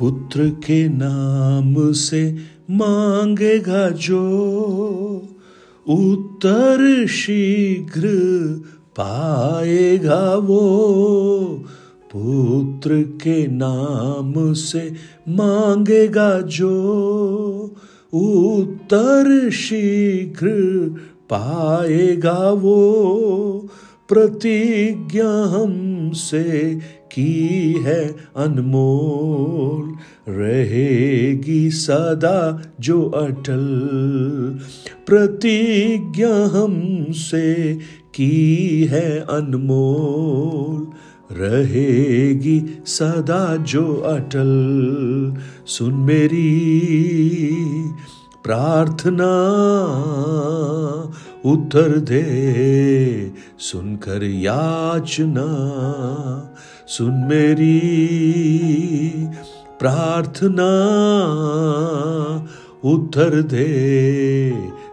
पुत्र के नाम से मांगेगा जो उत्तर शीघ्र पाएगा वो। पुत्र के नाम से मांगेगा जो उत्तर शीघ्र पाएगा वो। प्रतिज्ञा हमसे की है अनमोल रहेगी सदा जो अटल प्रतिज्ञा हमसे की है अनमोल रहेगी सदा जो अटल। सुन मेरी प्रार्थना, उत्तर दे, सुनकर याचना सुन मेरी प्रार्थना उत्तर दे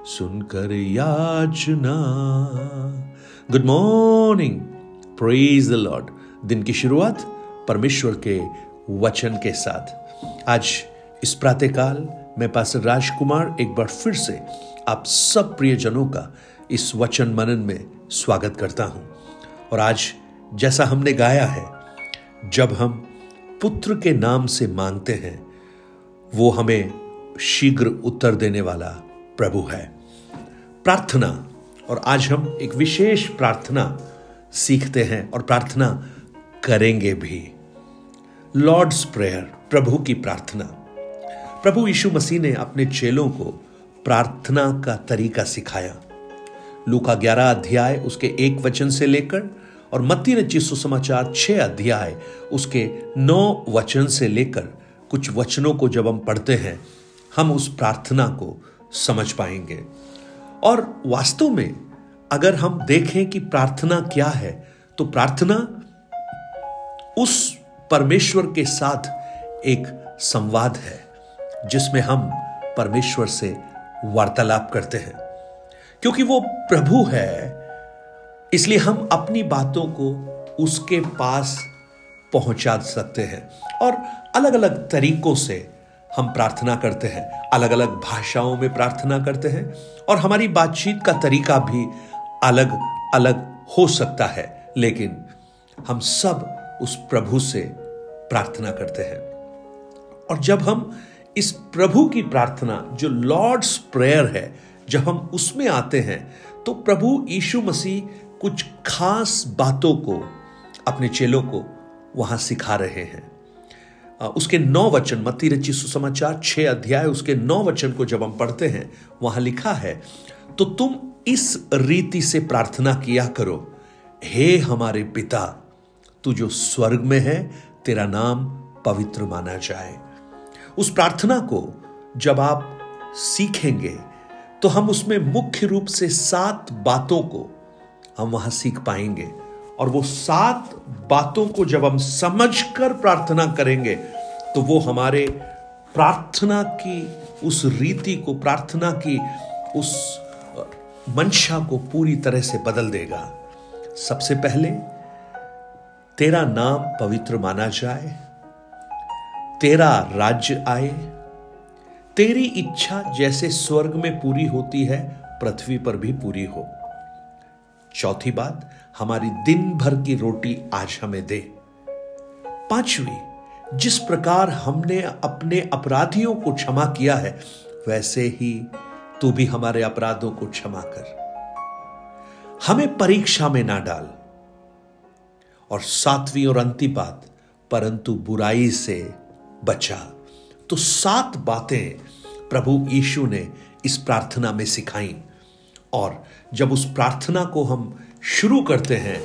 सुनकर याचना। Good morning praise the Lord दिन की शुरुआत परमेश्वर के वचन के साथ। आज इस प्रातःकाल मैं पास राजकुमार एक बार फिर से आप सब प्रियजनों का इस वचन मनन में स्वागत करता हूँ। और आज जैसा हमने गाया है जब हम पुत्र के नाम से मांगते हैं, वो हमें शीघ्र उत्तर देने वाला प्रभु है। प्रार्थना, और आज हम एक विशेष प्रार्थना सीखते हैं और प्रार्थना करेंगे भी। लॉर्ड्स प्रेयर प्रभु की प्रार्थना। प्रभु यीशु मसीह ने अपने चेलों को प्रार्थना का तरीका सिखाया। लू का ग्यारह अध्याय, उसके एक वचन से लेकर और मत्ती रचित सुसमाचार छह अध्याय, उसके नौ वचन से लेकर कुछ वचनों को जब हम पढ़ते हैं, हम उस प्रार्थना को समझ पाएँगे। और वास्तव में अगर हम देखें कि प्रार्थना क्या है तो प्रार्थना उस परमेश्वर के साथ एक संवाद है, जिसमें हम परमेश्वर से वार्तालाप करते हैं। क्योंकि वो प्रभु है इसलिए हम अपनी बातों को उसके पास पहुँचा सकते हैं और अलग अलग तरीकों से हम प्रार्थना करते हैं अलग अलग भाषाओं में प्रार्थना करते हैं और हमारी बातचीत का तरीका भी अलग अलग हो सकता है, लेकिन हम सब उस प्रभु से प्रार्थना करते हैं। और जब हम इस प्रभु की प्रार्थना, जो लॉर्ड्स प्रेयर है, जब हम उसमें आते हैं तो प्रभु यीशु मसीह कुछ खास बातों को अपने चेलों को वहाँ सिखा रहे हैं। उसके नौ वचन, मत्ती रची सुसमाचार, छह अध्याय, उसके नौ वचन को जब हम पढ़ते हैं, वहाँ लिखा है तो तुम इस रीति से प्रार्थना किया करो, हे हमारे पिता, तू जो स्वर्ग में है, तेरा नाम पवित्र माना जाए। उस प्रार्थना को जब आप सीखेंगे तो हम उसमें मुख्य रूप से सात बातों को हम वहाँ सीख पाएँगे। और वो सात बातों को जब हम समझकर प्रार्थना करेंगे तो वो हमारे प्रार्थना की, उस रीति को, प्रार्थना की, उस मंशा को पूरी तरह से बदल देगा। सबसे पहले, तेरा नाम पवित्र माना जाए, तेरा राज्य आए, तेरी इच्छा जैसे स्वर्ग में पूरी होती है, पृथ्वी पर भी पूरी हो। चौथी बात, हमारी दिन भर की रोटी आज हमें दे। पांचवी, जिस प्रकार हमने अपने अपराधियों को क्षमा किया है, वैसे ही तू भी हमारे अपराधों को क्षमा कर। हमें परीक्षा में ना डाल। और सातवीं और अंतिम बात, परंतु बुराई से बचा। तो सात बातें प्रभु यीशु ने इस प्रार्थना में सिखाई। और जब उस प्रार्थना को हम शुरू करते हैं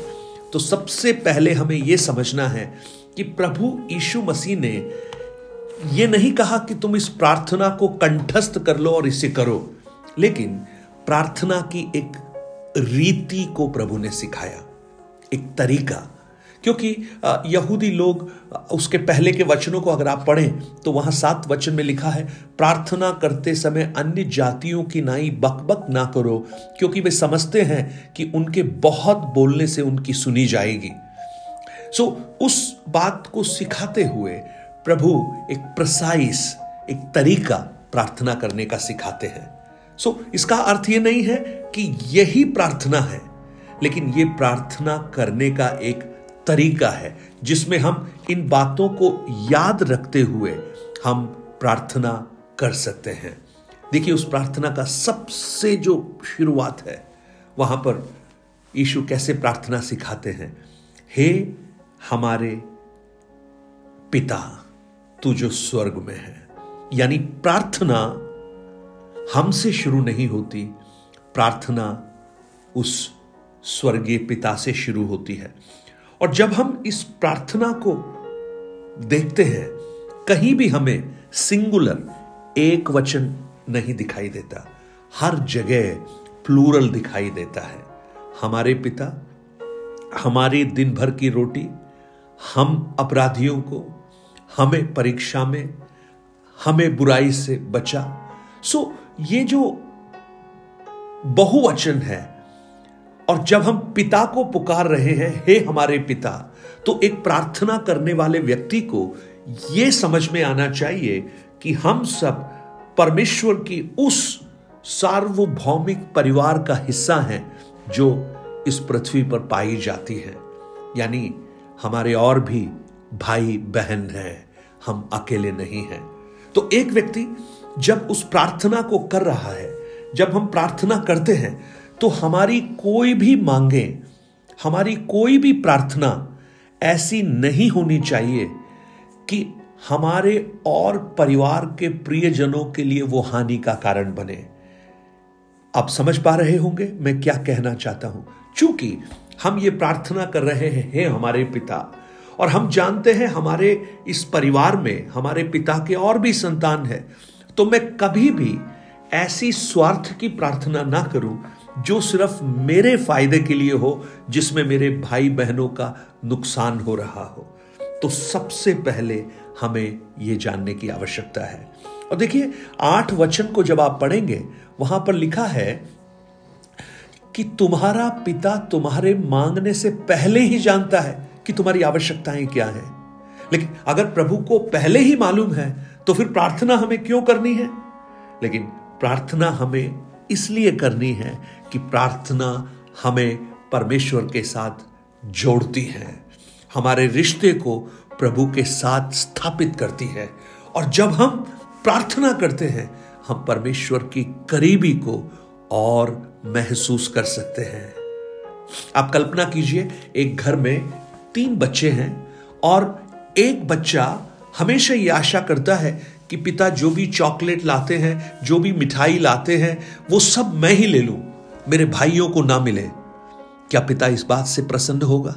तो सबसे पहले हमें यह समझना है कि प्रभु यीशु मसीह ने यह नहीं कहा कि तुम इस प्रार्थना को कंठस्थ कर लो और इसे करो, लेकिन प्रार्थना की एक रीति को प्रभु ने सिखाया, एक तरीका। क्योंकि यहूदी लोग उसके पहले के वचनों को अगर आप पढ़ें तो वहाँ सात वचन में लिखा है प्रार्थना करते समय अन्य जातियों की नाई बकबक ना करो क्योंकि वे समझते हैं कि उनके बहुत बोलने से उनकी सुनी जाएगी। सो उस बात को सिखाते हुए प्रभु एक प्रसाइस एक तरीका प्रार्थना करने का सिखाते हैं। सो so, इसका अर्थ यह नहीं है कि यही प्रार्थना है लेकिन यह प्रार्थना करने का एक तरीका है, जिसमें हम इन बातों को याद रखते हुए हम प्रार्थना कर सकते हैं। देखिए, उस प्रार्थना का सबसे जो शुरुआत है, वहाँ पर यीशु कैसे प्रार्थना सिखाते हैं? हे हमारे पिता, तू जो स्वर्ग में है। यानी प्रार्थना हमसे शुरू नहीं होती, प्रार्थना उस स्वर्गीय पिता से शुरू होती है। और जब हम इस प्रार्थना को देखते हैं, कहीं भी हमें सिंगुलर एक वचन नहीं दिखाई देता। हर जगह प्लूरल दिखाई देता है। हमारे पिता, हमारी दिन भर की रोटी, हम अपराधियों को, हमें परीक्षा में, हमें बुराई से बचा। सो ये जो बहुवचन है और जब हम पिता को पुकार रहे हैं, हे हमारे पिता तो एक प्रार्थना करने वाले व्यक्ति को यह समझ में आना चाहिए कि हम सब परमेश्वर की उस सार्वभौमिक परिवार का हिस्सा हैं, जो इस पृथ्वी पर पाई जाती है। यानी हमारे और भी भाई बहन हैं, हम अकेले नहीं हैं। तो एक व्यक्ति जब उस प्रार्थना को कर रहा है, जब हम प्रार्थना करते हैं तो हमारी कोई भी मांगे, हमारी कोई भी प्रार्थना ऐसी नहीं होनी चाहिए कि हमारे और परिवार के प्रियजनों के लिए वो हानि का कारण बने। आप समझ पा रहे होंगे मैं क्या कहना चाहता हूँ। चूँकि हम ये प्रार्थना कर रहे हैं, हे हमारे पिता, और हम जानते हैं हमारे इस परिवार में हमारे पिता के और भी संतान है तो मैं कभी भी ऐसी स्वार्थ की प्रार्थना ना करूँ जो सिर्फ़ मेरे फ़ायदे के लिए हो, जिसमें मेरे भाई बहनों का नुकसान हो रहा हो। तो सबसे पहले हमें यह जानने की आवश्यकता है। और देखिए, आठ वचन को जब आप पढ़ेंगे, वहाँ पर लिखा है कि तुम्हारा पिता तुम्हारे मांगने से पहले ही जानता है कि तुम्हारी आवश्यकताएँ क्या है। लेकिन अगर प्रभु को पहले ही मालूम है तो फिर प्रार्थना हमें क्यों करनी है? लेकिन प्रार्थना हमें इसलिए करनी है कि प्रार्थना हमें परमेश्वर के साथ जोड़ती है। हमारे रिश्ते को प्रभु के साथ स्थापित करती है। और जब हम प्रार्थना करते हैं, हम परमेश्वर की करीबी को और महसूस कर सकते हैं। आप कल्पना कीजिए, एक घर में तीन बच्चे हैं और एक बच्चा हमेशा ये आशा करता है कि पिता जो भी चॉकलेट लाते हैं, जो भी मिठाई लाते हैं, वो सब मैं ही ले लूँ। मेरे भाइयों को ना मिले, क्या पिता इस बात से प्रसन्न होगा?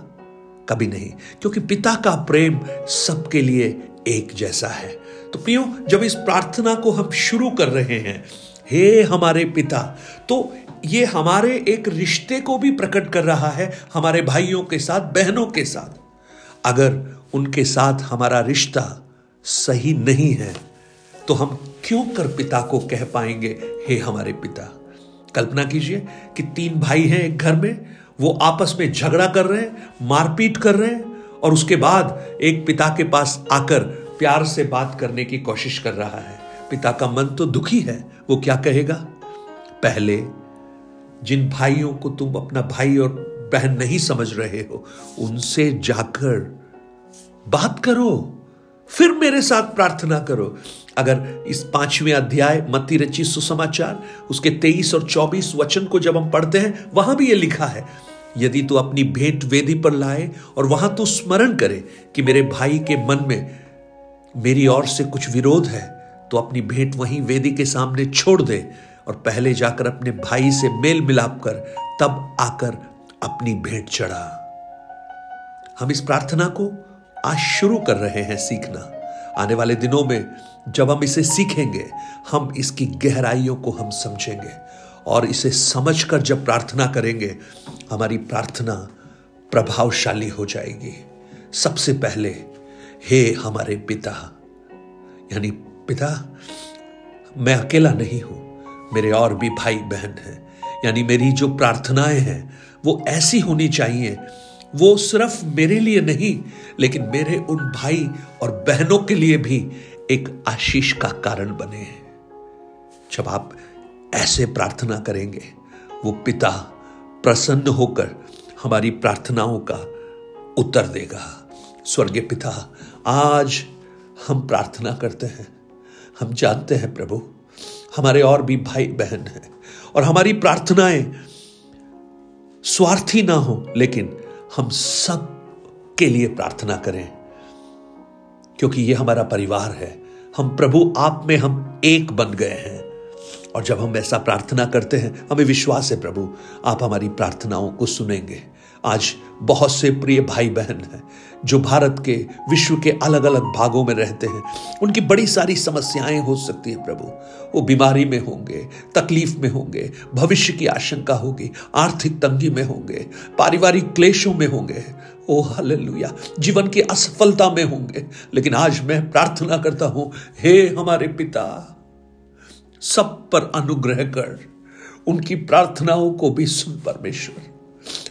कभी नहीं, क्योंकि पिता का प्रेम सबके लिए एक जैसा है। तो प्रियो, जब इस प्रार्थना को हम शुरू कर रहे हैं, हे हमारे पिता तो ये हमारे एक रिश्ते को भी प्रकट कर रहा है, हमारे भाइयों के साथ, बहनों के साथ। अगर उनके साथ हमारा रिश्ता सही नहीं है तो हम क्यों कर पिता को कह पाएँगे, हे हमारे पिता? कल्पना कीजिए कि तीन भाई हैं एक घर में, वो आपस में झगड़ा कर रहे हैं, मारपीट कर रहे हैं, और उसके बाद एक पिता के पास आकर प्यार से बात करने की कोशिश कर रहा है। पिता का मन तो दुखी है, वो क्या कहेगा? पहले, जिन भाइयों को तुम अपना भाई और बहन नहीं समझ रहे हो, उनसे जाकर बात करो। फिर मेरे साथ प्रार्थना करो। अगर इस पाँचवें अध्याय, मत्ती रची सुसमाचार, उसके तेईस और चौबीस वचन को जब हम पढ़ते हैं, वहाँ भी यह लिखा है, यदि तू अपनी भेंट वेदी पर लाए और वहाँ तू स्मरण करे कि मेरे भाई के मन में मेरी ओर से कुछ विरोध है तो अपनी भेंट वहीं वेदी के सामने छोड़ दे और पहले जाकर अपने भाई से मेल मिलाप कर, तब आकर अपनी भेंट चढ़ा। हम इस प्रार्थना को आज शुरू कर रहे हैं सीखना। आने वाले दिनों में जब हम इसे सीखेंगे, हम इसकी गहराइयों को हम समझेंगे और इसे समझकर जब प्रार्थना करेंगे, हमारी प्रार्थना प्रभावशाली हो जाएगी। सबसे पहले, हे हमारे पिता, यानी पिता, मैं अकेला नहीं हूँ, मेरे और भी भाई बहन हैं, यानी मेरी जो प्रार्थनाएँ हैं, वो ऐसी होनी चाहिए वो सिर्फ़ मेरे लिए नहीं, लेकिन मेरे उन भाई और बहनों के लिए भी एक आशीष का कारण बने हैं। जब आप ऐसे प्रार्थना करेंगे, वो पिता प्रसन्न होकर हमारी प्रार्थनाओं का उत्तर देगा। स्वर्गीय पिता, आज हम प्रार्थना करते हैं। हम जानते हैं प्रभु, हमारे और भी भाई बहन हैं, और हमारी प्रार्थनाएँ स्वार्थी ना हो, लेकिन हम सब के लिए प्रार्थना करें, क्योंकि ये हमारा परिवार है। हम प्रभु, आप में हम एक बन गए हैं। और जब हम ऐसा प्रार्थना करते हैं, हमें विश्वास है प्रभु, आप हमारी प्रार्थनाओं को सुनेंगे। आज बहुत से प्रिय भाई बहन हैं, जो भारत के, विश्व के अलग अलग भागों में रहते हैं। उनकी बड़ी सारी समस्याएँ हो सकती है प्रभु। वो बीमारी में होंगे, तकलीफ़ में होंगे, भविष्य की आशंका होगी, आर्थिक तंगी में होंगे, पारिवारिक क्लेशों में होंगे। Oh, hallelujah! जीवन की असफलता में होंगे। लेकिन आज मैं प्रार्थना करता हूँ, हे हमारे पिता, सब पर अनुग्रह कर, उनकी प्रार्थनाओं को भी सुन परमेश्वर।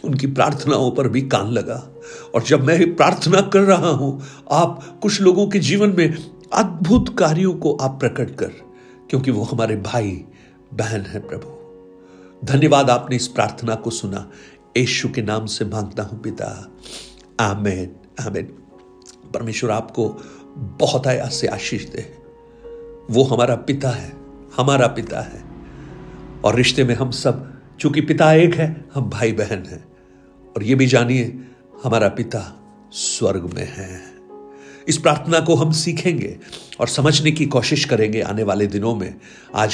उनकी प्रार्थनाओं पर भी कान लगा। और जब मैं प्रार्थना कर रहा हूँ, आप कुछ लोगों के जीवन में अद्भुत कार्यों को आप प्रकट कर, क्योंकि वो हमारे भाई, बहन है प्रभु। धन्यवाद आपने इस प्रार्थना को सुना। यशु के नाम से माँगता हूँ पिता। आमेन आमेन। परमेश्वर आपको बहुत आया से आशीष दे। वो हमारा पिता है, हमारा पिता है। और रिश्ते में हम सब चूँकि पिता एक है, हम भाई बहन हैं। और ये भी जानिए, हमारा पिता स्वर्ग में है। इस प्रार्थना को हम सीखेंगे और समझने की कोशिश करेंगे आने वाले दिनों में। आज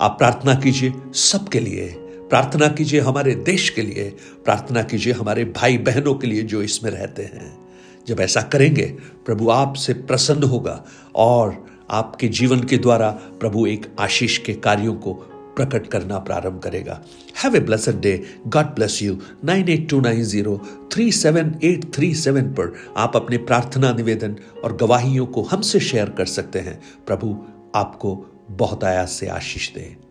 आप प्रार्थना कीजिए सबके लिए। प्रार्थना कीजिए हमारे देश के लिए। प्रार्थना कीजिए हमारे भाई बहनों के लिए जो इसमें रहते हैं। जब ऐसा करेंगे, प्रभु आपसे प्रसन्न होगा और आपके जीवन के द्वारा प्रभु एक आशीष के कार्यों को प्रकट करना प्रारंभ करेगा। Have a blessed day God bless you nine eight two nine zero three seven eight three seven पर आप अपने प्रार्थना निवेदन और गवाहियों को हमसे शेयर कर सकते हैं। प्रभु आपको बहुत आयास से आशीष दें।